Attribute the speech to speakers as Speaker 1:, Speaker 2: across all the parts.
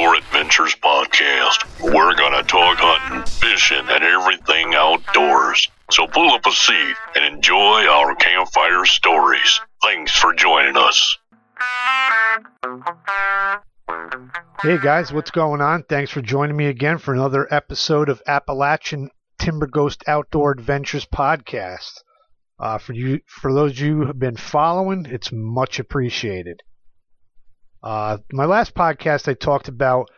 Speaker 1: Outdoor Adventures podcast. We're gonna talk hunting, fishing, and everything outdoors. So pull up a seat and enjoy our campfire stories. Thanks for joining us.
Speaker 2: Hey guys, what's going on? Thanks for joining me again for another episode of Appalachian Timber Ghost Outdoor Adventures podcast. Uh, for you, for those of you who have been following, it's much appreciated. Uh, my last podcast, I talked about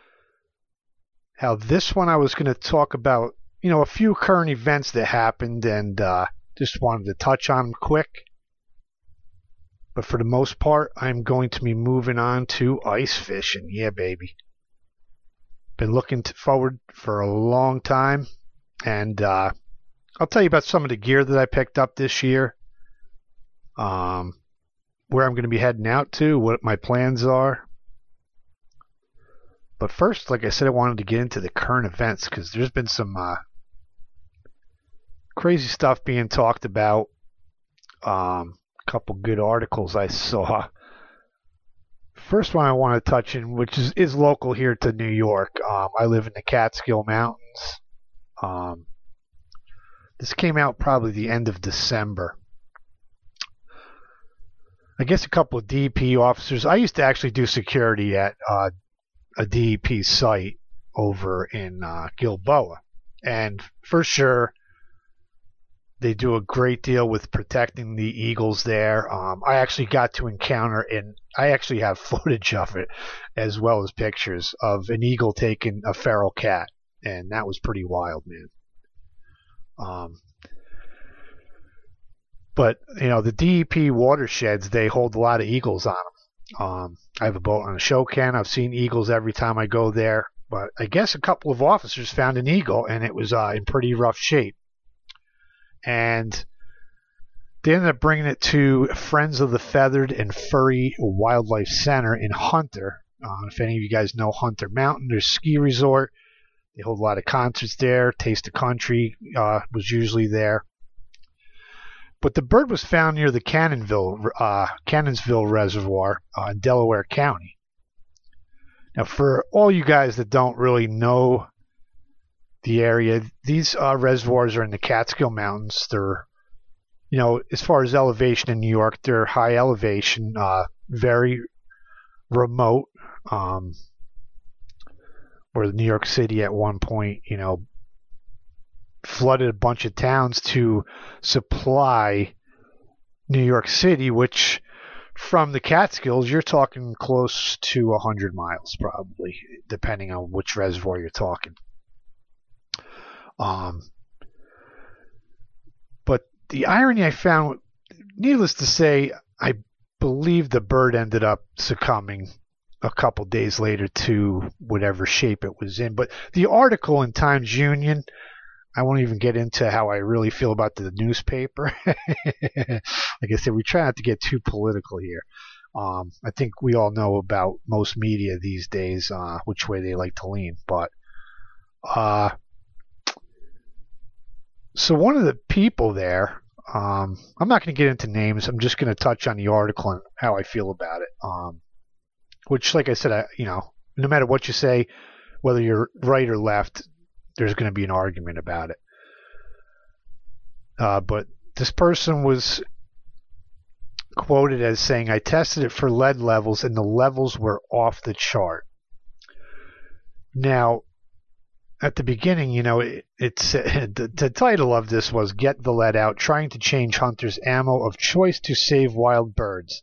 Speaker 2: how this one I was going to talk about, you know, a few current events that happened, and uh, just wanted to touch on them quick. But for the most part, I'm going to be moving on to ice fishing. Yeah, baby. Been looking forward for a long time, and uh, I'll tell you about some of the gear that I picked up this year. Um, where I'm going to be heading out to, what my plans are. But first, like I said, I wanted to get into the current events because there's been some uh, crazy stuff being talked about. Um, a couple good articles I saw. First one I want to touch in, which is, is local here to New York. Um, I live in the Catskill Mountains. Um, this came out probably the end of December. I guess a couple of DP officers. I used to actually do security at uh, a DP site over in uh, Gilboa, and for sure, they do a great deal with protecting the eagles there. Um, I actually got to encounter, and I actually have footage of it, as well as pictures of an eagle taking a feral cat, and that was pretty wild, man. Um, but you know the DEP watersheds they hold a lot of eagles on them. Um, I have a boat on Ashokan. I've seen eagles every time I go there. But I guess a couple of officers found an eagle and it was uh, in pretty rough shape. And they ended up bringing it to Friends of the Feathered and Furry Wildlife Center in Hunter. Uh, if any of you guys know Hunter Mountain, there's ski resort. They hold a lot of concerts there. Taste of Country uh, was usually there. But the bird was found near the Cannonville, uh, Cannonsville Reservoir uh, in Delaware County. Now, for all you guys that don't really know the area, these uh, reservoirs are in the Catskill Mountains. They're, you know, as far as elevation in New York, they're high elevation, uh, very remote. Um, where New York City at one point, you know, flooded a bunch of towns to supply New York City, which from the Catskills, you're talking close to 100 miles, probably, depending on which reservoir you're talking. Um, but the irony I found, needless to say, I believe the bird ended up succumbing a couple days later to whatever shape it was in. But the article in Times Union I won't even get into how I really feel about the newspaper. like I said, we try not to get too political here. Um, I think we all know about most media these days, uh, which way they like to lean. But uh, so one of the people there, um, I'm not going to get into names. I'm just going to touch on the article and how I feel about it. Um, which, like I said, I, you know, no matter what you say, whether you're right or left, there's going to be an argument about it. Uh, but this person was quoted as saying, I tested it for lead levels and the levels were off the chart. Now, at the beginning, you know, it, it's the, the title of this was "Get the Lead Out: Trying to Change Hunters' Ammo of Choice to Save Wild Birds."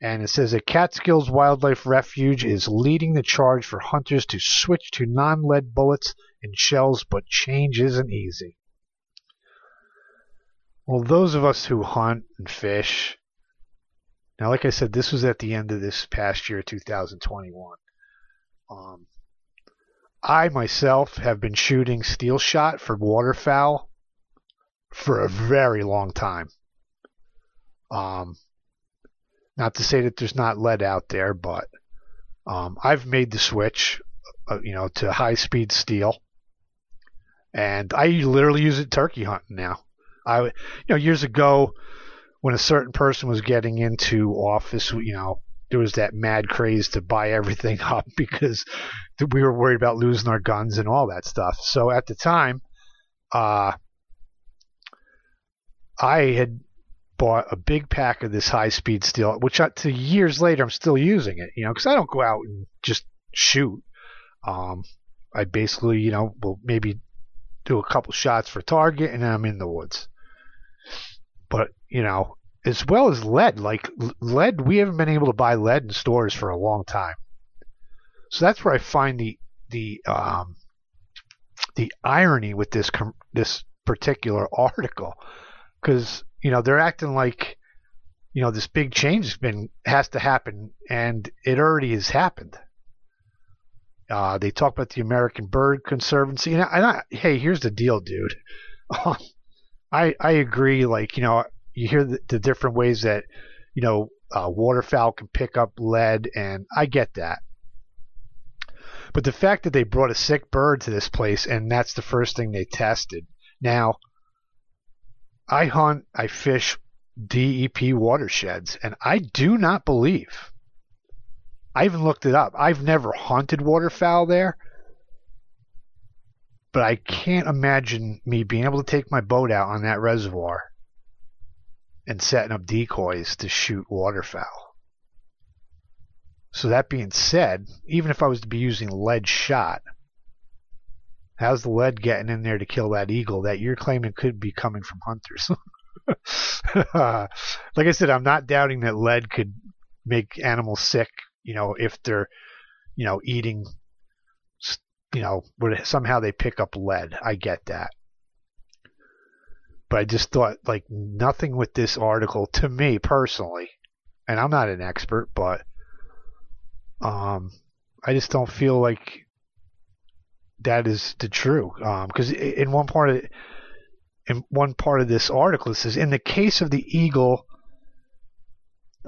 Speaker 2: And it says a Catskills Wildlife Refuge is leading the charge for hunters to switch to non-lead bullets and shells, but change isn't easy. Well, those of us who hunt and fish, now, like I said, this was at the end of this past year, 2021. Um, I myself have been shooting steel shot for waterfowl for a very long time. Um, not to say that there's not lead out there, but um, I've made the switch, uh, you know, to high speed steel, and I literally use it turkey hunting now. I, you know, years ago when a certain person was getting into office, you know, there was that mad craze to buy everything up because we were worried about losing our guns and all that stuff. So at the time, uh, I had bought a big pack of this high speed steel, which I, to years later I'm still using it, you know, because I don't go out and just shoot. Um, I basically, you know, will maybe do a couple shots for target and I'm in the woods. But, you know, as well as lead, like lead, we haven't been able to buy lead in stores for a long time. So that's where I find the the um, the irony with this this particular article, because you know they're acting like you know this big change has been has to happen, and it already has happened. Uh, they talk about the American Bird Conservancy, and, I, and I, hey, here's the deal, dude. I I agree. Like you know, you hear the, the different ways that you know uh, waterfowl can pick up lead, and I get that. But the fact that they brought a sick bird to this place and that's the first thing they tested. Now, I hunt, I fish DEP watersheds, and I do not believe. I even looked it up. I've never hunted waterfowl there, but I can't imagine me being able to take my boat out on that reservoir and setting up decoys to shoot waterfowl. So that being said, even if I was to be using lead shot, how's the lead getting in there to kill that eagle that you're claiming could be coming from hunters? like I said, I'm not doubting that lead could make animals sick, you know, if they're, you know, eating, you know, somehow they pick up lead. I get that. But I just thought, like, nothing with this article, to me personally, and I'm not an expert, but um, I just don't feel like that is the true. Because um, in one part of in one part of this article, it says in the case of the eagle.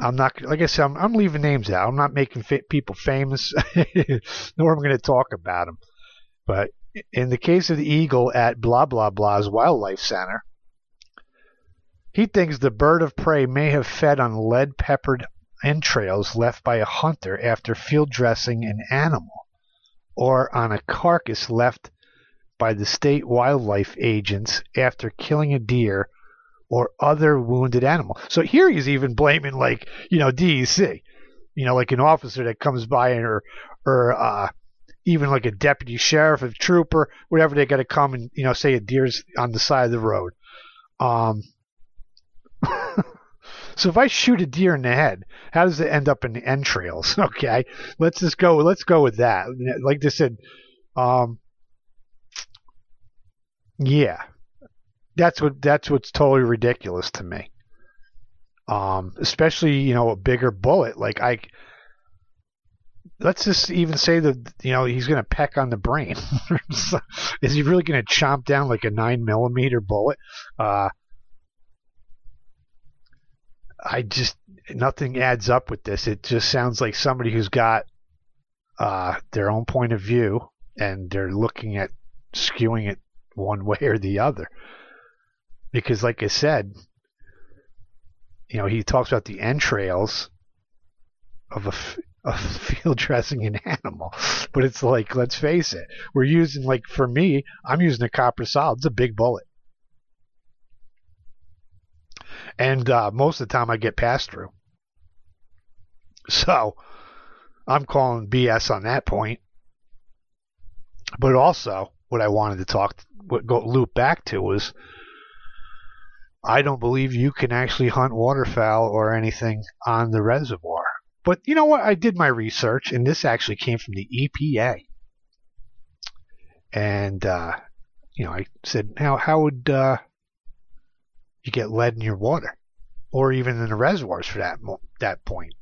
Speaker 2: I'm not like I said. I'm, I'm leaving names out. I'm not making people famous, nor am I going to talk about them. But in the case of the eagle at blah blah blah's wildlife center, he thinks the bird of prey may have fed on lead peppered entrails left by a hunter after field dressing an animal, or on a carcass left by the state wildlife agents after killing a deer or other wounded animal. So here he's even blaming like, you know, DEC. You know, like an officer that comes by or or uh even like a deputy sheriff, a trooper, whatever they gotta come and, you know, say a deer's on the side of the road. Um So if I shoot a deer in the head, how does it end up in the entrails? Okay, let's just go. Let's go with that. Like I said, um, yeah, that's what that's what's totally ridiculous to me. Um, especially you know a bigger bullet. Like I, let's just even say that you know he's going to peck on the brain. Is he really going to chomp down like a nine millimeter bullet? Uh, I just nothing adds up with this. It just sounds like somebody who's got uh, their own point of view and they're looking at skewing it one way or the other. Because, like I said, you know, he talks about the entrails of a, field dressing an animal, but it's like, let's face it, we're using like for me, I'm using a copper solid. It's a big bullet and uh, most of the time I get passed through. So I'm calling BS on that point. But also, what I wanted to talk, what go loop back to was, I don't believe you can actually hunt waterfowl or anything on the reservoir. But you know what? I did my research, and this actually came from the EPA. And uh, you know, I said, how how would uh, you get lead in your water, or even in the reservoirs for that that point.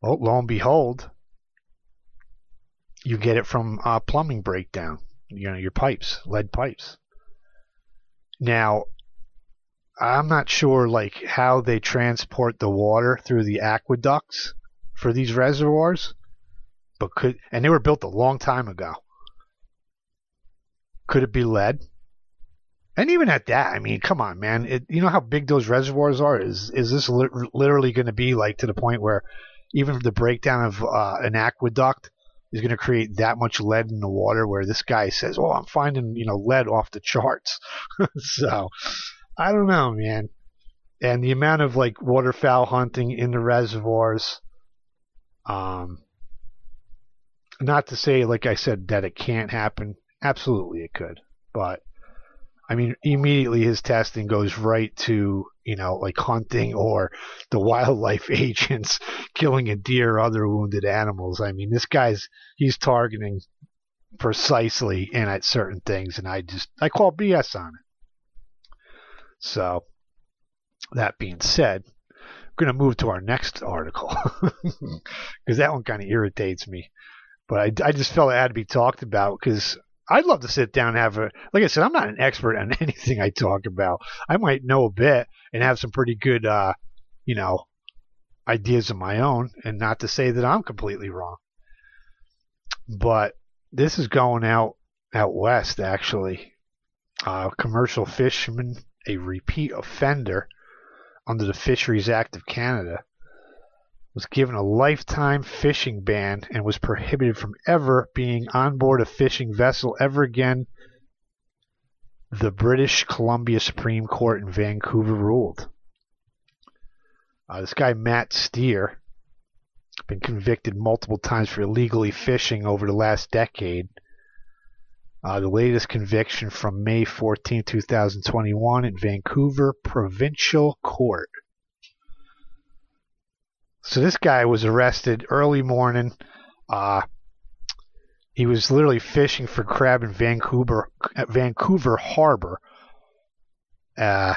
Speaker 2: Well, lo and behold, you get it from uh, plumbing breakdown. You know your pipes, lead pipes. Now, I'm not sure like how they transport the water through the aqueducts for these reservoirs, but could and they were built a long time ago. Could it be lead? And even at that, I mean, come on, man. It, you know how big those reservoirs are? Is is this li- literally going to be like to the point where even the breakdown of uh, an aqueduct is going to create that much lead in the water where this guy says, "Oh, I'm finding, you know, lead off the charts." so, I don't know, man. And the amount of like waterfowl hunting in the reservoirs um not to say like I said that it can't happen. Absolutely it could. But I mean, immediately his testing goes right to, you know, like hunting mm. or the wildlife agents killing a deer or other wounded animals. I mean, this guy's, he's targeting precisely and at certain things, and I just, I call BS on it. So, that being said, we're going to move to our next article because that one kind of irritates me. But I, I just felt it had to be talked about because I'd love to sit down and have a like I said, I'm not an expert on anything I talk about. I might know a bit and have some pretty good uh, you know, ideas of my own, and not to say that I'm completely wrong. But this is going out out west actually. Uh, commercial fisherman, a repeat offender under the Fisheries Act of Canada, was given a lifetime fishing ban and was prohibited from ever being on board a fishing vessel ever again. The British Columbia Supreme Court in Vancouver ruled. Uh, this guy, Matt Steer, been convicted multiple times for illegally fishing over the last decade. Uh, the latest conviction from May 14, 2021, in Vancouver Provincial Court. So this guy was arrested early morning. Uh, he was literally fishing for crab in Vancouver, Vancouver Harbor, uh,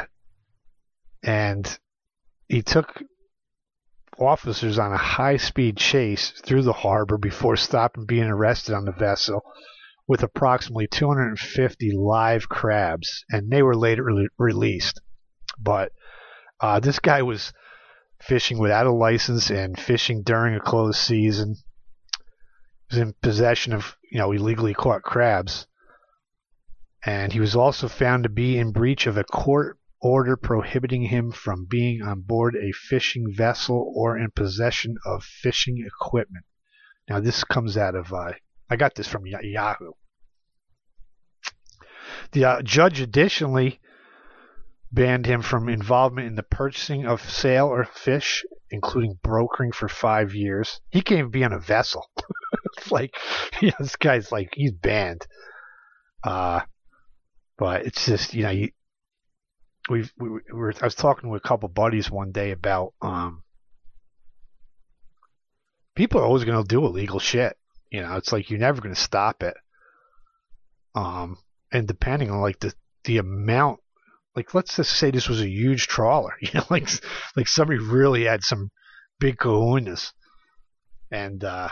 Speaker 2: and he took officers on a high-speed chase through the harbor before stopping being arrested on the vessel with approximately 250 live crabs, and they were later re- released. But uh, this guy was fishing without a license and fishing during a closed season. He was in possession of, you know, illegally caught crabs. And he was also found to be in breach of a court order prohibiting him from being on board a fishing vessel or in possession of fishing equipment. Now, this comes out of, uh, I got this from Yahoo. The uh, judge additionally banned him from involvement in the purchasing of sale or fish, including brokering for five years. He can't even be on a vessel. it's like, you know, this guy's like, he's banned. Uh, but it's just, you know, you, we've, we, we were, I was talking with a couple buddies one day about, um, people are always going to do illegal shit. You know, it's like you're never going to stop it. Um, and depending on like the, the amount like let's just say this was a huge trawler, you know, like like somebody really had some big kahunas, and uh,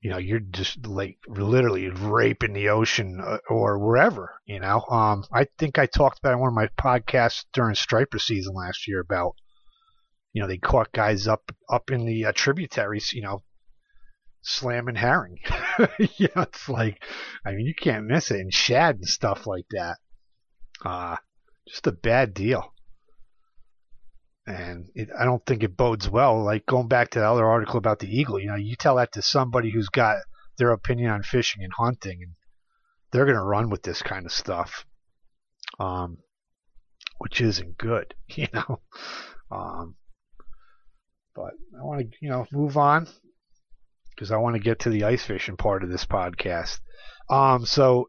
Speaker 2: you know you're just like literally raping the ocean uh, or wherever, you know. Um, I think I talked about in one of my podcasts during striper season last year about you know they caught guys up up in the uh, tributaries, you know, slamming herring. you know, it's like I mean you can't miss it and shad and stuff like that. Uh, just a bad deal. And it, I don't think it bodes well. Like going back to the other article about the eagle, you know, you tell that to somebody who's got their opinion on fishing and hunting, and they're going to run with this kind of stuff, um, which isn't good, you know. Um, but I want to, you know, move on because I want to get to the ice fishing part of this podcast. Um, so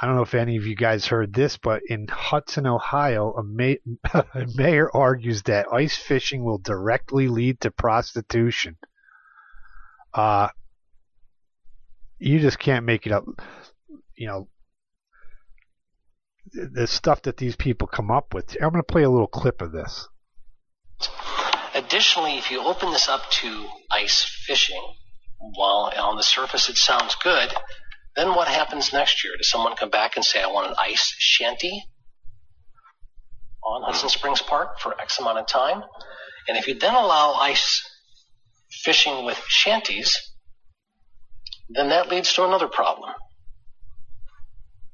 Speaker 2: I don't know if any of you guys heard this, but in Hudson, Ohio, a, a mayor argues that ice fishing will directly lead to prostitution. Uh, you just can't make it up. You know, the stuff that these people come up with. I'm going to play a little clip of this.
Speaker 3: Additionally, if you open this up to ice fishing, while on the surface it sounds good, then what happens next year? Does someone come back and say, I want an ice shanty on Hudson Springs Park for X amount of time? And if you then allow ice fishing with shanties, then that leads to another problem.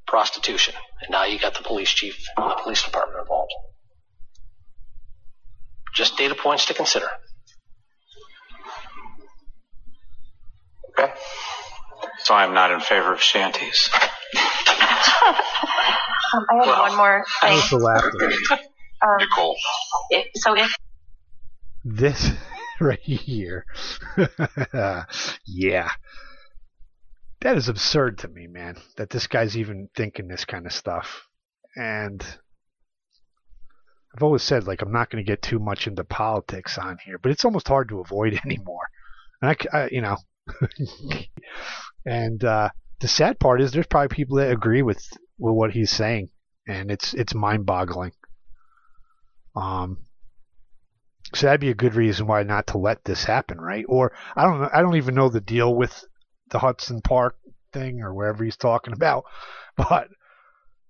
Speaker 3: prostitution. And now you got the police chief and the police department involved. Just data points to consider.
Speaker 4: Okay. So I'm not in favor of shanties.
Speaker 5: Um, I have
Speaker 4: Well,
Speaker 5: one more thing.
Speaker 2: What's the laughter?
Speaker 5: Um,
Speaker 4: Nicole.
Speaker 5: if, so if
Speaker 2: This right here. yeah. That is absurd to me, man. That this guy's even thinking this kind of stuff. And I've always said, like, I'm not going to get too much into politics on here, but it's almost hard to avoid anymore. And I, you know, and uh, the sad part is there's probably people that agree with with what he's saying, and it's it's mind-boggling. Um, so that'd be a good reason why not to let this happen, right? Or I don't. I don't even know the deal with the Hudson Park thing or wherever he's talking about, but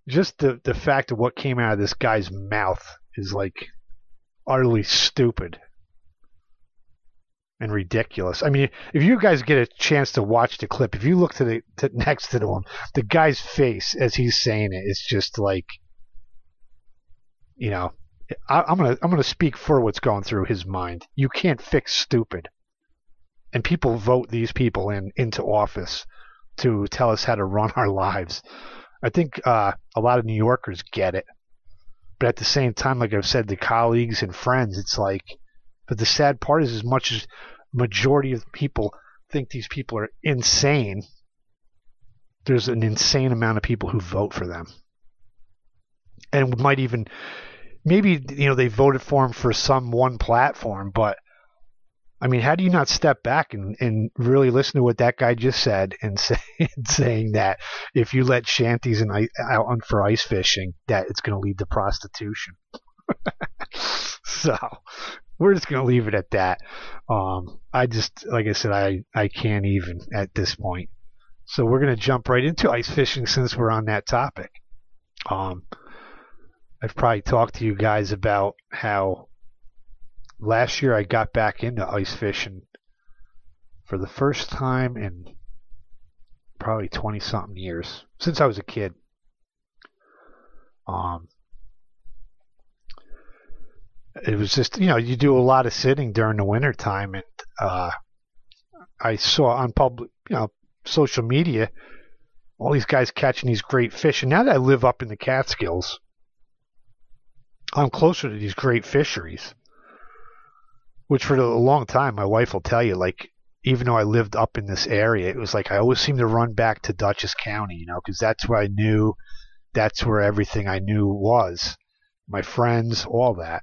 Speaker 2: just the the fact of what came out of this guy's mouth is like utterly stupid and ridiculous. I mean, if you guys get a chance to watch the clip, if you look to the to next to him, the guy's face as he's saying it is just like, you know, I, I'm gonna I'm gonna speak for what's going through his mind. You can't fix stupid, and people vote these people in into office to tell us how to run our lives. I think uh, a lot of New Yorkers get it, but at the same time, like I've said to colleagues and friends, it's like. But the sad part is, as much as majority of people think these people are insane, there's an insane amount of people who vote for them, and might even maybe you know they voted for him for some one platform, but I mean, how do you not step back and, and really listen to what that guy just said and say, saying that if you let shanties and out for ice fishing, that it's going to lead to prostitution? so we're just to leave it at that. Um, I just, like I said, I, I can't even at this point. So we're to jump right into ice fishing since we're on that topic. Um, I've probably talked to you guys about how last year I got back into ice fishing for the first time in probably 20 something years since I was a kid. Um, it was just, you know, you do a lot of sitting during the winter time and, uh, I saw on public, you know, social media, all these guys catching these great fish. And now that I live up in the Catskills, I'm closer to these great fisheries. Which for a long time, my wife will tell you, like, even though I lived up in this area, it was like I always seemed to run back to Dutchess County, you know, because that's where I knew, that's where everything I knew was. My friends, all that.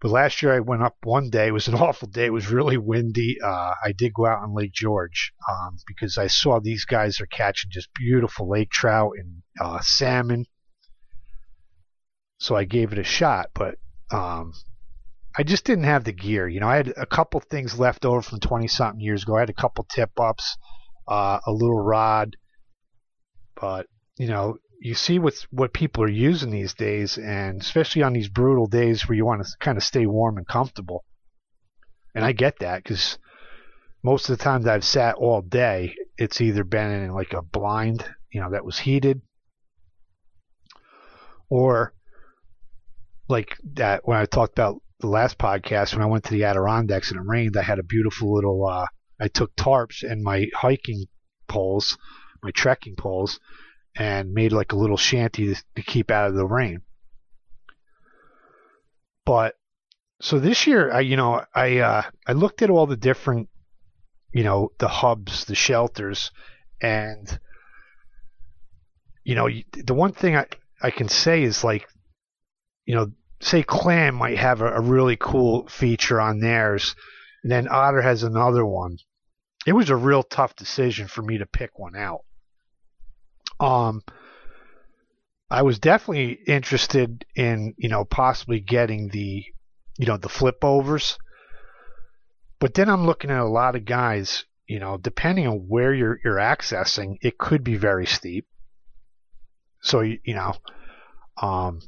Speaker 2: But last year I went up one day. It was an awful day. It was really windy. Uh, I did go out on Lake George um, because I saw these guys are catching just beautiful lake trout and uh, salmon. So I gave it a shot, but um, I just didn't have the gear. You know, I had a couple things left over from 20 something years ago. I had a couple tip ups, uh, a little rod, but you know, you see what's what people are using these days, and especially on these brutal days where you want to kind of stay warm and comfortable. And I get that because most of the time that I've sat all day, it's either been in like a blind, you know, that was heated, or like that when I talked about the last podcast when I went to the Adirondacks and it rained, I had a beautiful little. Uh, I took tarps and my hiking poles, my trekking poles, and made like a little shanty to, keep out of the rain. But so this year, I you know I uh, I looked at all the different, you know, the hubs, the shelters, and you know the one thing I I can say is like, you know, say Clam might have a, a really cool feature on theirs, and then Otter has another one. It was a real tough decision for me to pick one out. Um, I was definitely interested in you know possibly getting the you know the flip overs, but then I'm looking at a lot of guys. You know, depending on where you're you're accessing, it could be very steep. So you, know, um,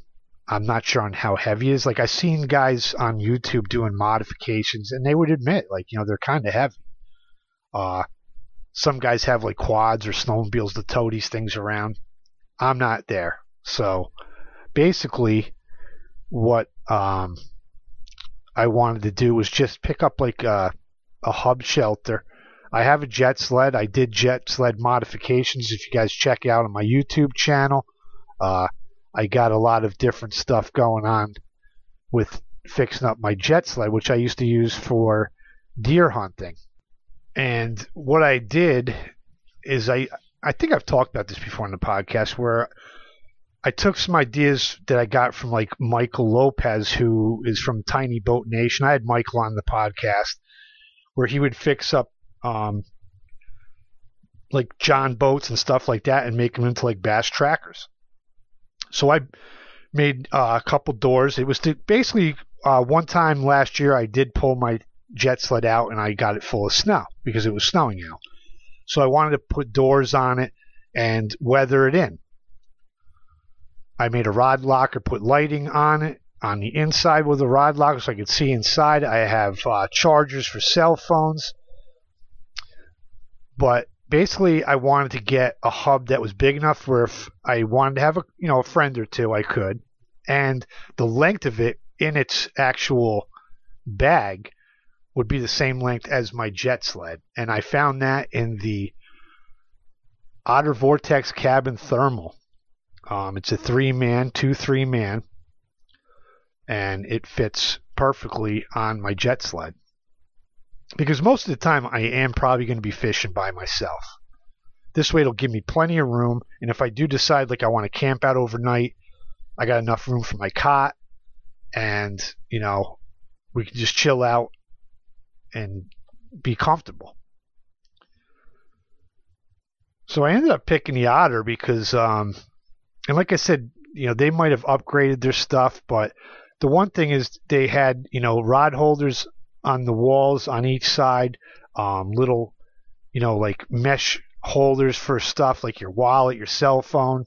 Speaker 2: I'm not sure on how heavy it is. Like I've seen guys on YouTube doing modifications, and they would admit, like you know, they're kind of heavy. Uh, some guys have like quads or snowmobiles to tow these things around. I'm not there. So basically, what um, I wanted to do was just pick up like a, a hub shelter. I have a jet sled. I did jet sled modifications. If you guys check out on my YouTube channel, uh, I got a lot of different stuff going on with fixing up my jet sled, which I used to use for deer hunting. And what I did is I I think I've talked about this before in the podcast where I took some ideas that I got from like Michael Lopez, who is from Tiny Boat Nation. I had Michael on the podcast where he would fix up um, like John boats and stuff like that and make them into like bass trackers. So I made uh, a couple doors. It was to basically uh, one time last year I did pull my jet sled out and I got it full of snow because it was snowing out. So I wanted to put doors on it and weather it in. I made a rod locker, put lighting on it on the inside with a rod locker so I could see inside. I have uh, chargers for cell phones. But basically, I wanted to get a hub that was big enough where if I wanted to have a you know a friend or two, I could, and the length of it in its actual bag would be the same length as my jet sled, and I found that in the Otter Vortex cabin thermal. Um, it's a three man, two three man, and it fits perfectly on my jet sled. Because most of the time I am probably going to be fishing by myself. This way it'll give me plenty of room, and if I do decide like I want to camp out overnight, I got enough room for my cot, and you know we can just chill out and be comfortable. So I ended up picking the Otter because, um, and like I said, you know, they might have upgraded their stuff, but the one thing is they had, you know, rod holders on the walls on each side, um, little, you know, like mesh holders for stuff like your wallet, your cell phone.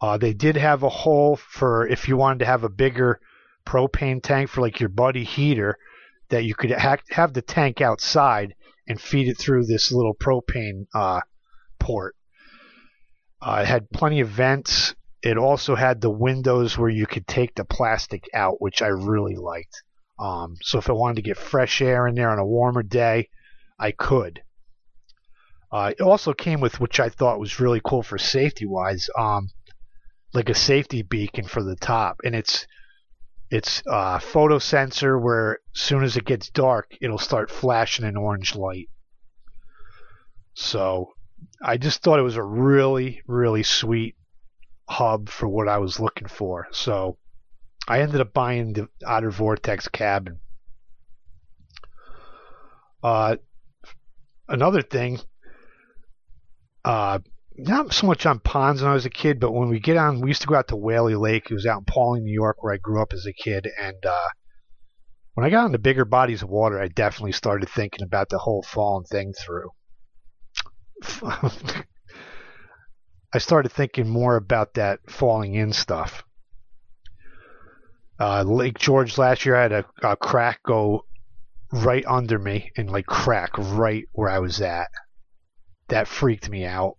Speaker 2: Uh, they did have a hole for if you wanted to have a bigger propane tank for like your buddy heater that you could ha- have the tank outside and feed it through this little propane uh, port. Uh, it had plenty of vents. It also had the windows where you could take the plastic out, which I really liked. Um, so if I wanted to get fresh air in there on a warmer day, I could. Uh, it also came with, which I thought was really cool for safety wise, um, like a safety beacon for the top, and it's it's a photo sensor where as soon as it gets dark, it'll start flashing an orange light. So I just thought it was a really, really sweet hub for what I was looking for. So I ended up buying the Otter Vortex cabin. Uh, another thing, uh, not so much on ponds when I was a kid, but when we get on, we used to go out to Whaley Lake. It was out in Pawling, New York, where I grew up as a kid. And uh, when I got into bigger bodies of water, I definitely started thinking about the whole falling thing through. I started thinking more about that falling in stuff. Uh, Lake George last year, I had a, a crack go right under me and like crack right where I was at. That freaked me out.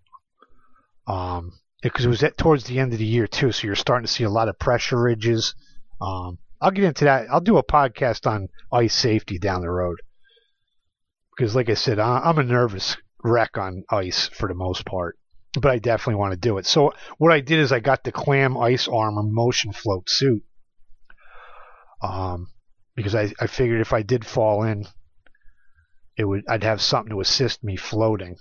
Speaker 2: Um, because it was at towards the end of the year too, so you're starting to see a lot of pressure ridges. Um, I'll get into that. I'll do a podcast on ice safety down the road because, like I said, I'm a nervous wreck on ice for the most part, but I definitely want to do it. So what I did is I got the Clam Ice Armor Motion Float suit, um, because I, I figured if I did fall in, it would I'd have something to assist me floating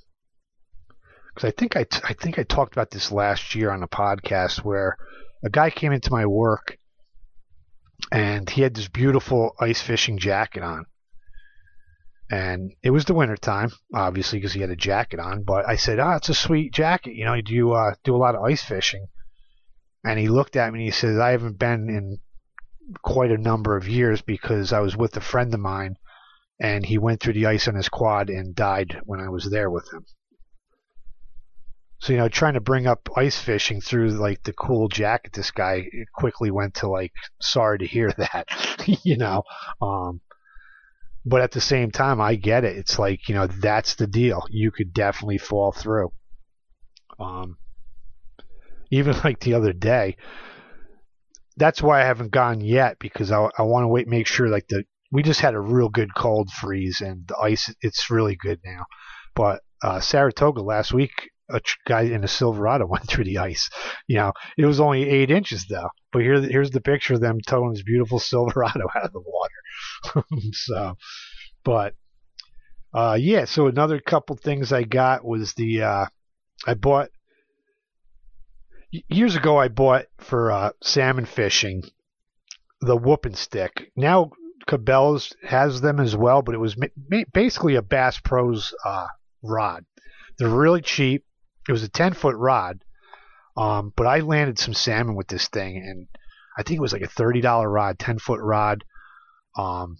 Speaker 2: because I think I, t- I think I talked about this last year on a podcast where a guy came into my work and he had this beautiful ice fishing jacket on. And it was the winter time, obviously, because he had a jacket on. But I said, "Ah, oh, it's a sweet jacket. You know, do you uh, do a lot of ice fishing?" And he looked at me and he says, "I haven't been in quite a number of years because I was with a friend of mine, and he went through the ice on his quad and died when I was there with him." So you know, trying to bring up ice fishing through like the cool jacket, this guy quickly went to like, sorry to hear that, you know. Um, but at the same time, I get it. It's like you know, that's the deal. You could definitely fall through. Um, even like the other day. That's why I haven't gone yet because I, I want to wait, make sure like the we just had a real good cold freeze and the ice it's really good now. But uh, Saratoga last week, a guy in a Silverado went through the ice. You know, it was only eight inches though. But here, here's the picture of them towing this beautiful Silverado out of the water. so, but uh, yeah. So another couple things I got was the uh, I bought years ago. I bought for uh, salmon fishing the Whuppin' Stick. Now Cabela's has them as well, but it was ma- basically a Bass Pros uh, rod. They're really cheap. It was a 10 foot rod, um, but I landed some salmon with this thing, and I think it was like a $30 rod, 10 foot rod. Um,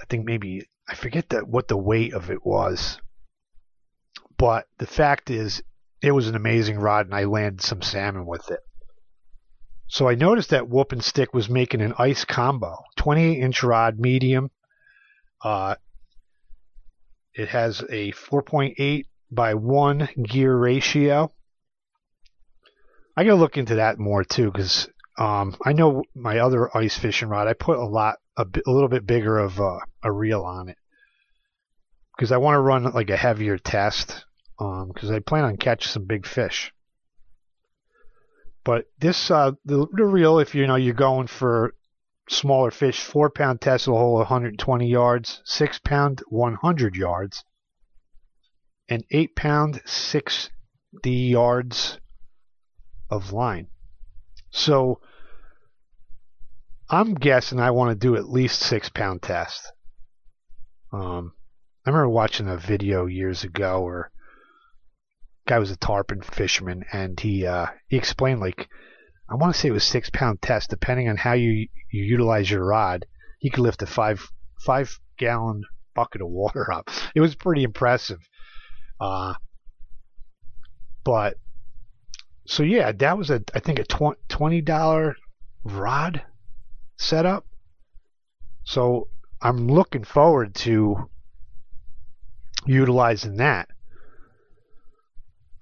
Speaker 2: I think maybe I forget what the weight of it was, but the fact is, it was an amazing rod, and I landed some salmon with it. So I noticed that Whuppin' Stick was making an ice combo, 28 inch rod, medium. Uh, it has a 4.8 by 1 gear ratio. I gotta look into that more too, because um, I know my other ice fishing rod. I put a lot, a, a little bit bigger of uh, a reel on it, because I want to run like a heavier test, because I plan on catching some big fish. But this uh, the, the reel, if you know you're going for smaller fish, four pound test will hold 120 yards, six pound 100 yards, and eight pound 60 yards of line. So I'm guessing I want to do at least six pound test. Um, I remember watching a video years ago where guy was a tarpon fisherman and he uh, he explained like I want to say it was six pound test depending on how you you utilize your rod he could lift a five five gallon bucket of water up it was pretty impressive uh but so yeah that was a I think a tw- twenty dollar rod setup so I'm looking forward to utilizing that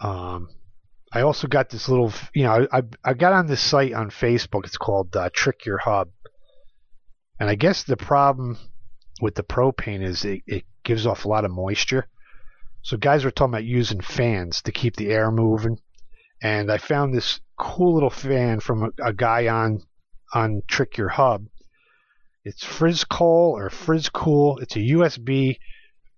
Speaker 2: um, I also got this little, you know, I, I got on this site on Facebook. It's called uh, Trick Your Hub, and I guess the problem with the propane is it, it gives off a lot of moisture. So guys were talking about using fans to keep the air moving, and I found this cool little fan from a, a guy on on Trick Your Hub. It's Frizzcool or Frizzcool. It's a USB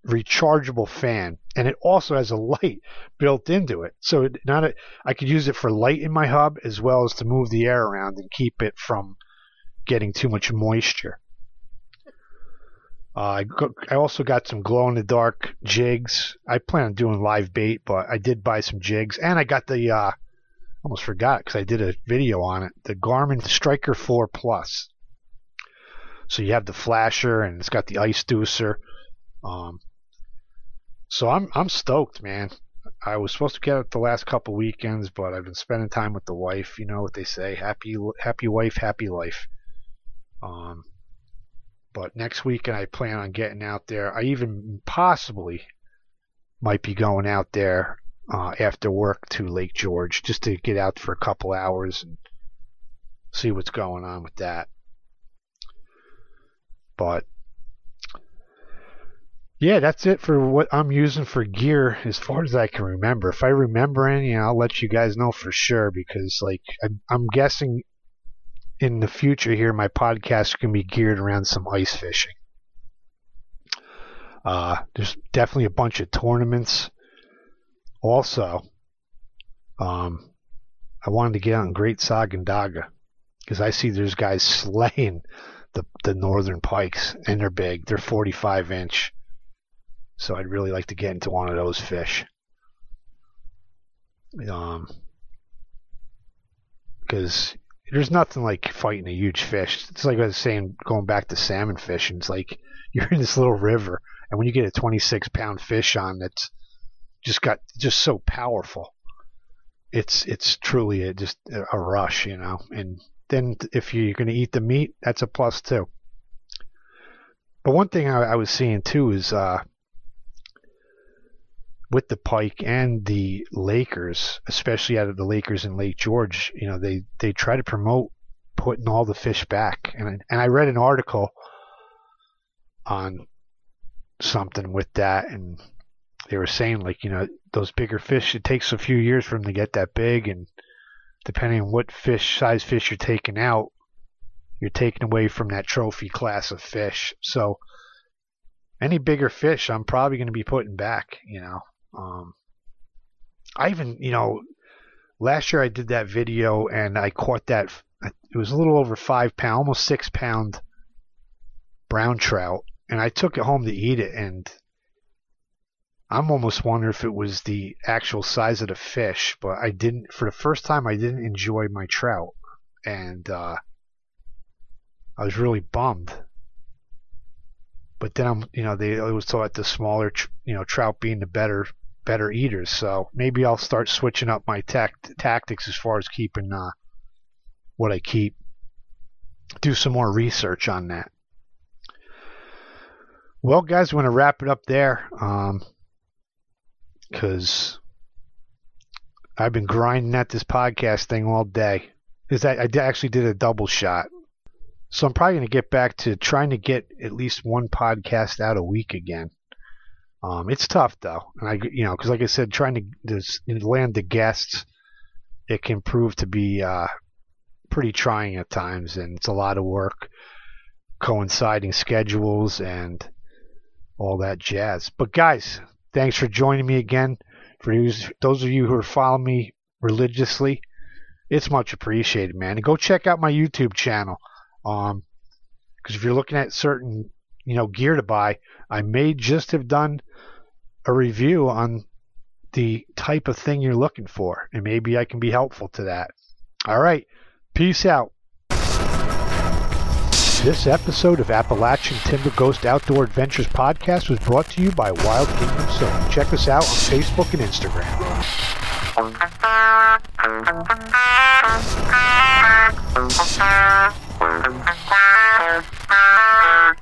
Speaker 2: rechargeable fan and it also has a light built into it so it not a, i could use it for light in my hub as well as to move the air around and keep it from getting too much moisture uh, I, go, I also got some glow in the dark jigs i plan on doing live bait but i did buy some jigs and i got the uh, almost forgot because i did a video on it the garmin striker 4 plus so you have the flasher and it's got the ice ducer um, so I'm I'm stoked, man. I was supposed to get it the last couple weekends, but I've been spending time with the wife. You know what they say: happy happy wife, happy life. Um, but next weekend I plan on getting out there. I even possibly might be going out there uh, after work to Lake George just to get out for a couple hours and see what's going on with that. But yeah, that's it for what I'm using for gear as far as I can remember. If I remember any, I'll let you guys know for sure because, like, I'm, I'm guessing in the future here, my podcast can be geared around some ice fishing. Uh, there's definitely a bunch of tournaments. Also, um, I wanted to get on Great Sacandaga because I see there's guys slaying the the northern pikes, and they're big. They're 45 inch. So I'd really like to get into one of those fish. Um, because there's nothing like fighting a huge fish. It's like I was saying, going back to salmon fishing. It's like you're in this little river, and when you get a 26 pound fish on that's just got just so powerful, it's it's truly a, just a rush, you know. And then if you're going to eat the meat, that's a plus too. But one thing I, I was seeing too is uh, with the pike and the Lakers, especially out of the Lakers in Lake George, you know, they they try to promote putting all the fish back. And and I read an article on something with that, and they were saying like, you know, those bigger fish, it takes a few years for them to get that big, and depending on what fish size fish you're taking out, you're taking away from that trophy class of fish. So any bigger fish, I'm probably going to be putting back. You know, um, I even, you know, last year I did that video and I caught that. It was a little over five pound, almost six pound brown trout, and I took it home to eat it. And I'm almost wondering if it was the actual size of the fish, but I didn't. For the first time, I didn't enjoy my trout, and uh, I was really bummed. But then I'm, you know, they always thought the smaller, you know, trout being the better, better eaters. So maybe I'll start switching up my tact- tactics as far as keeping uh, what I keep. Do some more research on that. Well, guys, we're gonna wrap it up there, um, because I've been grinding at this podcast thing all day. Is that I actually did a double shot. So I'm probably going to get back to trying to get at least one podcast out a week again. Um, it's tough though, and I, you know, because like I said, trying to land the guests, it can prove to be uh, pretty trying at times, and it's a lot of work, coinciding schedules and all that jazz. But guys, thanks for joining me again. For those of you who are following me religiously, it's much appreciated, man. And go check out my YouTube channel. Um, because if you're looking at certain, you know, gear to buy, I may just have done a review on the type of thing you're looking for, and maybe I can be helpful to that. All right, peace out. This episode of Appalachian Timber Ghost Outdoor Adventures podcast was brought to you by Wild Kingdom Sewing. Check us out on Facebook and Instagram.